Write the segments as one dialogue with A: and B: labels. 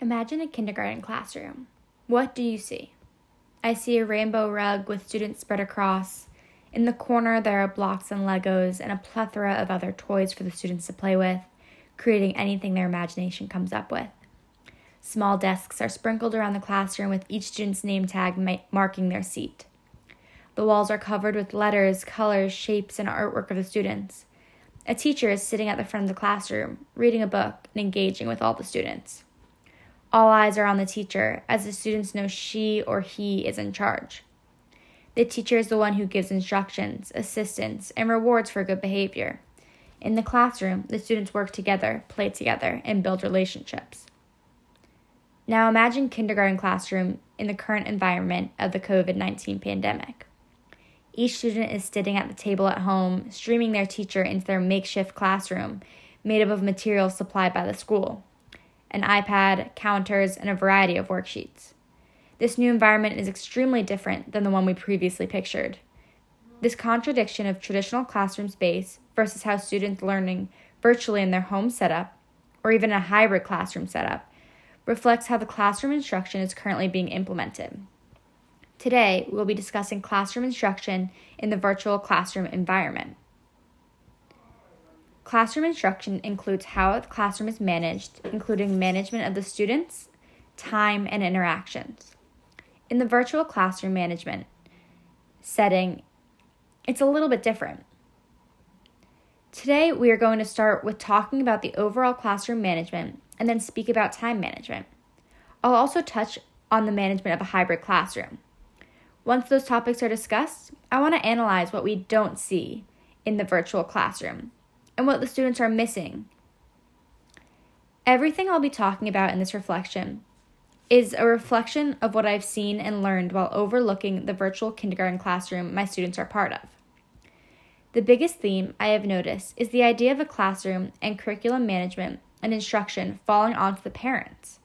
A: Imagine a kindergarten classroom. What do you see? I see a rainbow rug with students spread across. In the corner, there are blocks and Legos and a plethora of other toys for the students to play with, creating anything their imagination comes up with. Small desks are sprinkled around the classroom with each student's name tag ma- marking their seat. The walls are covered with letters, colors, shapes, and artwork of the students. A teacher is sitting at the front of the classroom, reading a book and engaging with all the students. All eyes are on the teacher, as the students know she or he is in charge. The teacher is the one who gives instructions, assistance, and rewards for good behavior. In the classroom, the students work together, play together, and build relationships. Now imagine kindergarten classroom in the current environment of the COVID-19 pandemic. Each student is sitting at the table at home, streaming their teacher into their makeshift classroom made up of materials supplied by the school an iPad, counters, and a variety of worksheets. This new environment is extremely different than the one we previously pictured. This contradiction of traditional classroom space versus how students learning virtually in their home setup, or even a hybrid classroom setup, reflects how the classroom instruction is currently being implemented. Today, we'll be discussing classroom instruction in the virtual classroom environment. Classroom instruction includes how the classroom is managed, including management of the students, time, and interactions. In the virtual classroom management setting, it's a little bit different. Today, we are going to start with talking about the overall classroom management and then speak about time management. I'll also touch on the management of a hybrid classroom. Once those topics are discussed, I want to analyze what we don't see in the virtual classroom and what the students are missing. Everything I'll be talking about in this reflection is a reflection of what I've seen and learned while overlooking the virtual kindergarten classroom my students are part of. The biggest theme I have noticed is the idea of a classroom and curriculum management and instruction falling onto the parents.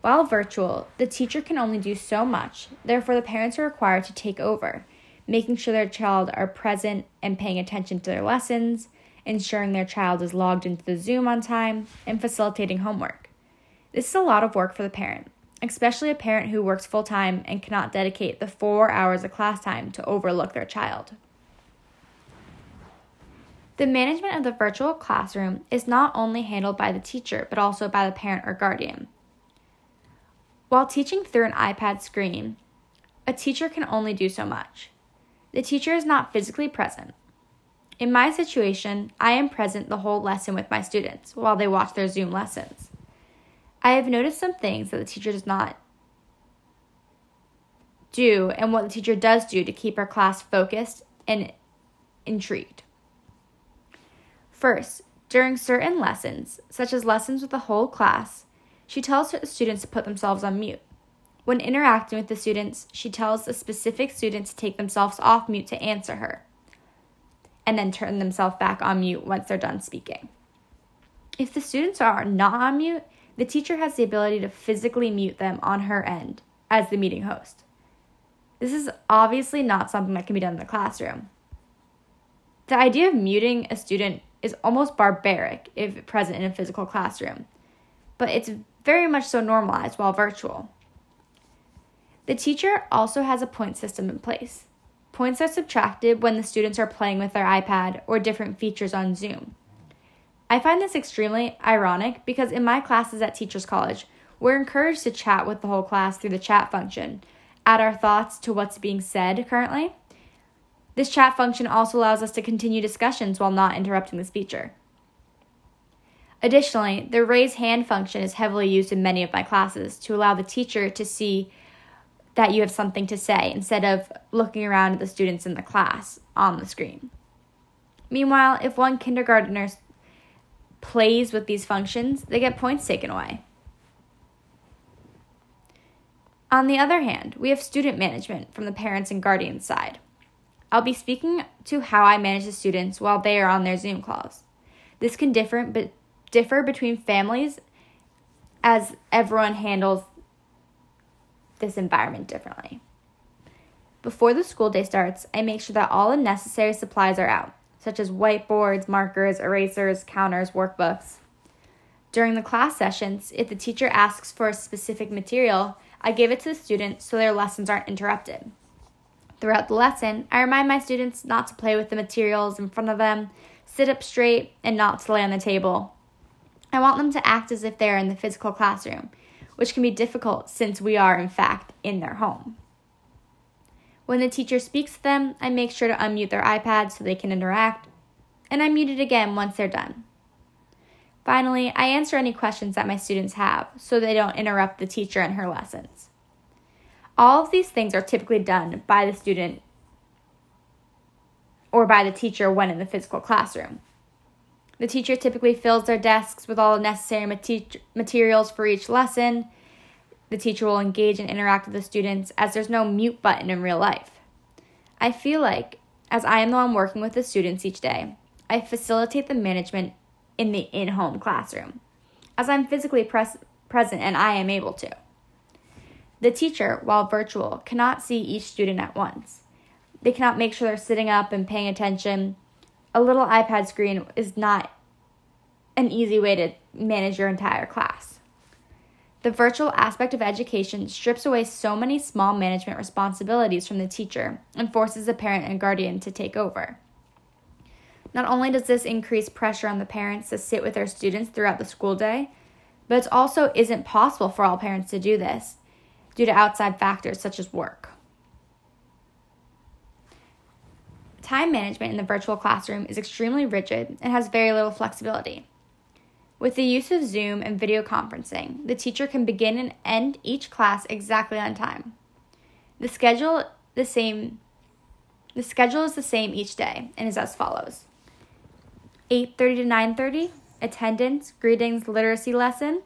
A: While virtual, the teacher can only do so much, therefore, the parents are required to take over, making sure their child are present and paying attention to their lessons, ensuring their child is logged into the Zoom on time, and facilitating homework. This is a lot of work for the parent, especially a parent who works full time and cannot dedicate the four hours of class time to overlook their child. The management of the virtual classroom is not only handled by the teacher, but also by the parent or guardian. While teaching through an iPad screen, a teacher can only do so much. The teacher is not physically present, in my situation, I am present the whole lesson with my students while they watch their Zoom lessons. I have noticed some things that the teacher does not do and what the teacher does do to keep her class focused and intrigued. First, during certain lessons, such as lessons with the whole class, she tells the students to put themselves on mute. When interacting with the students, she tells a specific student to take themselves off mute to answer her and then turn themselves back on mute once they're done speaking. If the students are not on mute, the teacher has the ability to physically mute them on her end as the meeting host. This is obviously not something that can be done in the classroom. The idea of muting a student is almost barbaric if present in a physical classroom, but it's very much so normalized while virtual. The teacher also has a point system in place. Points are subtracted when the students are playing with their iPad or different features on Zoom. I find this extremely ironic because in my classes at Teachers College, we're encouraged to chat with the whole class through the chat function, add our thoughts to what's being said currently. This chat function also allows us to continue discussions while not interrupting the speaker. Additionally, the raise hand function is heavily used in many of my classes to allow the teacher to see that you have something to say instead of looking around at the students in the class on the screen. Meanwhile, if one kindergartner plays with these functions, they get points taken away. On the other hand, we have student management from the parents and guardians side. I'll be speaking to how I manage the students while they are on their Zoom calls. This can differ, but differ between families as everyone handles this environment differently. Before the school day starts, I make sure that all the necessary supplies are out, such as whiteboards, markers, erasers, counters, workbooks. During the class sessions, if the teacher asks for a specific material, I give it to the students so their lessons aren't interrupted. Throughout the lesson, I remind my students not to play with the materials in front of them, sit up straight, and not to lay on the table. I want them to act as if they are in the physical classroom, which can be difficult since we are, in fact, in their home. When the teacher speaks to them, I make sure to unmute their iPad so they can interact, and I mute it again once they're done. Finally, I answer any questions that my students have so they don't interrupt the teacher in her lessons. All of these things are typically done by the student or by the teacher when in the physical classroom. The teacher typically fills their desks with all the necessary materials for each lesson. The teacher will engage and interact with the students as there's no mute button in real life. I feel like, as I am the one working with the students each day, I facilitate the management in the in home classroom, as I'm physically pres- present and I am able to. The teacher, while virtual, cannot see each student at once. They cannot make sure they're sitting up and paying attention. A little iPad screen is not an easy way to manage your entire class. The virtual aspect of education strips away so many small management responsibilities from the teacher and forces the parent and guardian to take over. Not only does this increase pressure on the parents to sit with their students throughout the school day, but it also isn't possible for all parents to do this due to outside factors such as work. Time management in the virtual classroom is extremely rigid and has very little flexibility. With the use of Zoom and video conferencing, the teacher can begin and end each class exactly on time. The schedule the same the schedule is the same each day and is as follows. 8:30 to 9:30 attendance, greetings, literacy lesson.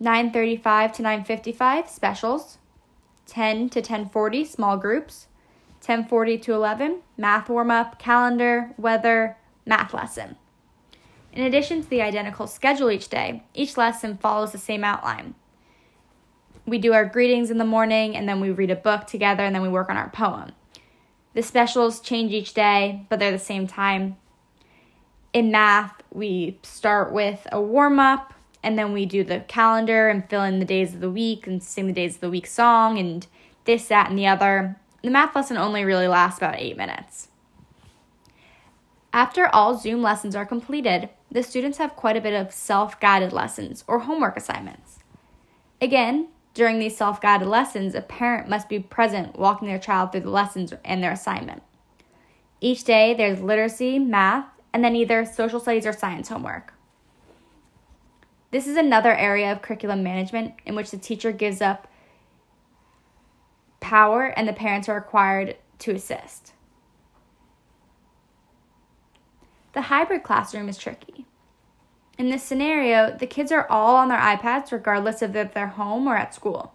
A: 9:35 to 9:55 specials. 10 to 10:40 small groups. 10:40 to 11 math warm up, calendar, weather, math lesson. In addition to the identical schedule each day, each lesson follows the same outline. We do our greetings in the morning and then we read a book together and then we work on our poem. The specials change each day, but they're the same time in math, we start with a warm up and then we do the calendar and fill in the days of the week and sing the days of the week song and this, that, and the other. The math lesson only really lasts about eight minutes. After all Zoom lessons are completed, the students have quite a bit of self guided lessons or homework assignments. Again, during these self guided lessons, a parent must be present walking their child through the lessons and their assignment. Each day, there's literacy, math, and then either social studies or science homework. This is another area of curriculum management in which the teacher gives up power and the parents are required to assist. The hybrid classroom is tricky. In this scenario, the kids are all on their iPads regardless of if they're home or at school.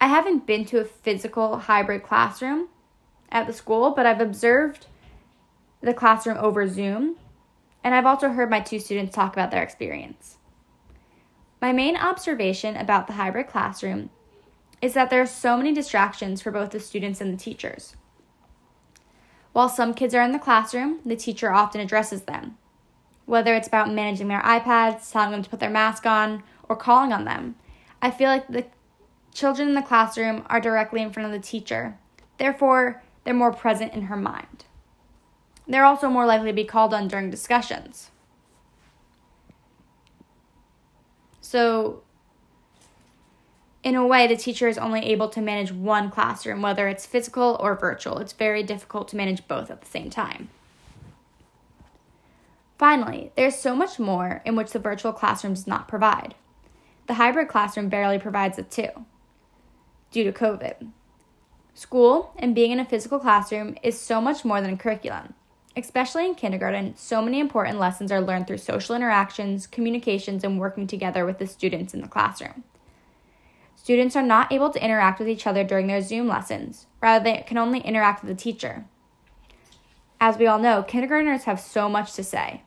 A: I haven't been to a physical hybrid classroom at the school, but I've observed the classroom over Zoom, and I've also heard my two students talk about their experience. My main observation about the hybrid classroom is that there are so many distractions for both the students and the teachers. While some kids are in the classroom, the teacher often addresses them, whether it's about managing their iPads, telling them to put their mask on, or calling on them. I feel like the children in the classroom are directly in front of the teacher, therefore, they're more present in her mind. They're also more likely to be called on during discussions. So, in a way, the teacher is only able to manage one classroom, whether it's physical or virtual. It's very difficult to manage both at the same time. Finally, there's so much more in which the virtual classroom does not provide. The hybrid classroom barely provides it too, due to COVID. School and being in a physical classroom is so much more than a curriculum. Especially in kindergarten, so many important lessons are learned through social interactions, communications, and working together with the students in the classroom. Students are not able to interact with each other during their Zoom lessons, rather, they can only interact with the teacher. As we all know, kindergartners have so much to say,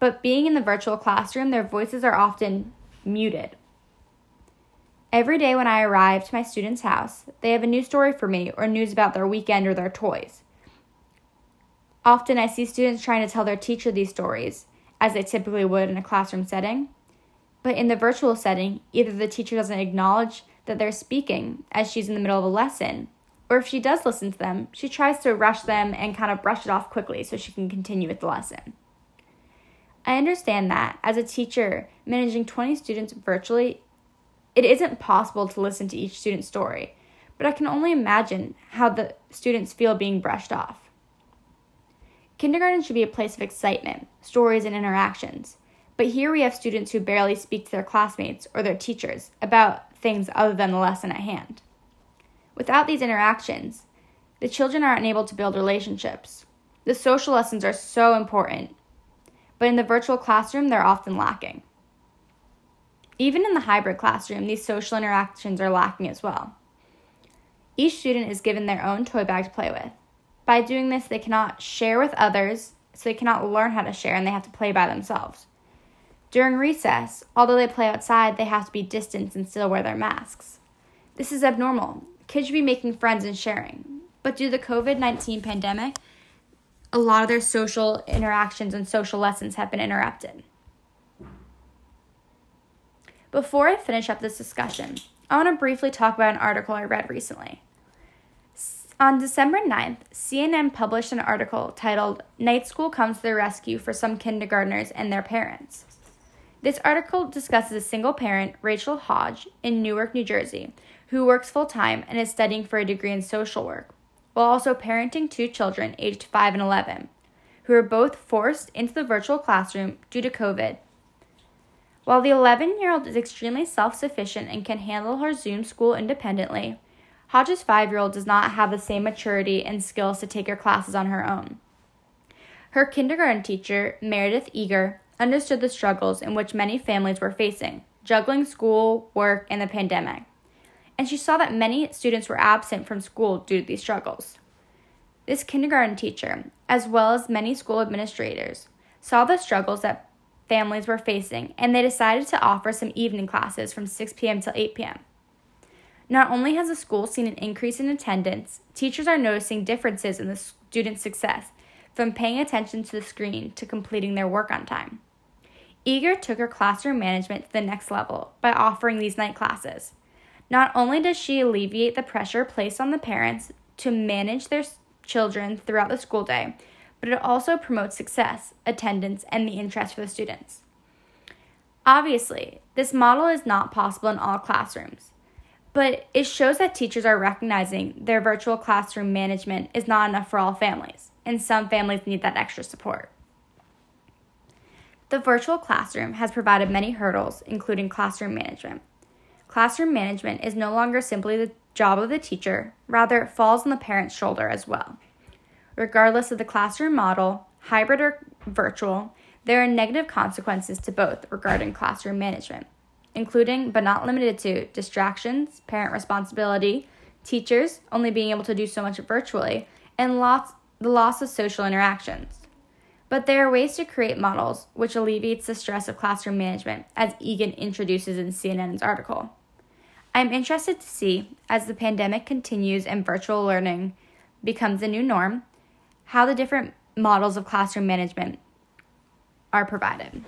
A: but being in the virtual classroom, their voices are often muted. Every day when I arrive to my student's house, they have a new story for me or news about their weekend or their toys. Often I see students trying to tell their teacher these stories, as they typically would in a classroom setting. But in the virtual setting, either the teacher doesn't acknowledge that they're speaking as she's in the middle of a lesson, or if she does listen to them, she tries to rush them and kind of brush it off quickly so she can continue with the lesson. I understand that as a teacher managing 20 students virtually, it isn't possible to listen to each student's story, but I can only imagine how the students feel being brushed off. Kindergarten should be a place of excitement, stories, and interactions. But here we have students who barely speak to their classmates or their teachers about things other than the lesson at hand. Without these interactions, the children are unable to build relationships. The social lessons are so important, but in the virtual classroom, they're often lacking. Even in the hybrid classroom, these social interactions are lacking as well. Each student is given their own toy bag to play with. By doing this, they cannot share with others, so they cannot learn how to share and they have to play by themselves. During recess, although they play outside, they have to be distanced and still wear their masks. This is abnormal. Kids should be making friends and sharing. But due to the COVID 19 pandemic, a lot of their social interactions and social lessons have been interrupted. Before I finish up this discussion, I want to briefly talk about an article I read recently. On December 9th, CNN published an article titled Night School Comes to the Rescue for Some Kindergartners and Their Parents. This article discusses a single parent, Rachel Hodge, in Newark, New Jersey, who works full time and is studying for a degree in social work, while also parenting two children aged 5 and 11, who are both forced into the virtual classroom due to COVID. While the 11 year old is extremely self sufficient and can handle her Zoom school independently, Hodge's five year old does not have the same maturity and skills to take her classes on her own. Her kindergarten teacher, Meredith Eager, understood the struggles in which many families were facing, juggling school, work, and the pandemic. And she saw that many students were absent from school due to these struggles. This kindergarten teacher, as well as many school administrators, saw the struggles that families were facing and they decided to offer some evening classes from 6 p.m. till 8 p.m. Not only has the school seen an increase in attendance, teachers are noticing differences in the students' success, from paying attention to the screen to completing their work on time. Eager took her classroom management to the next level by offering these night classes. Not only does she alleviate the pressure placed on the parents to manage their children throughout the school day, but it also promotes success, attendance, and the interest for the students. Obviously, this model is not possible in all classrooms. But it shows that teachers are recognizing their virtual classroom management is not enough for all families, and some families need that extra support. The virtual classroom has provided many hurdles, including classroom management. Classroom management is no longer simply the job of the teacher, rather, it falls on the parent's shoulder as well. Regardless of the classroom model, hybrid or virtual, there are negative consequences to both regarding classroom management including but not limited to distractions, parent responsibility, teachers only being able to do so much virtually, and lots, the loss of social interactions. But there are ways to create models which alleviates the stress of classroom management, as Egan introduces in CNN's article. I'm interested to see, as the pandemic continues and virtual learning becomes the new norm, how the different models of classroom management are provided.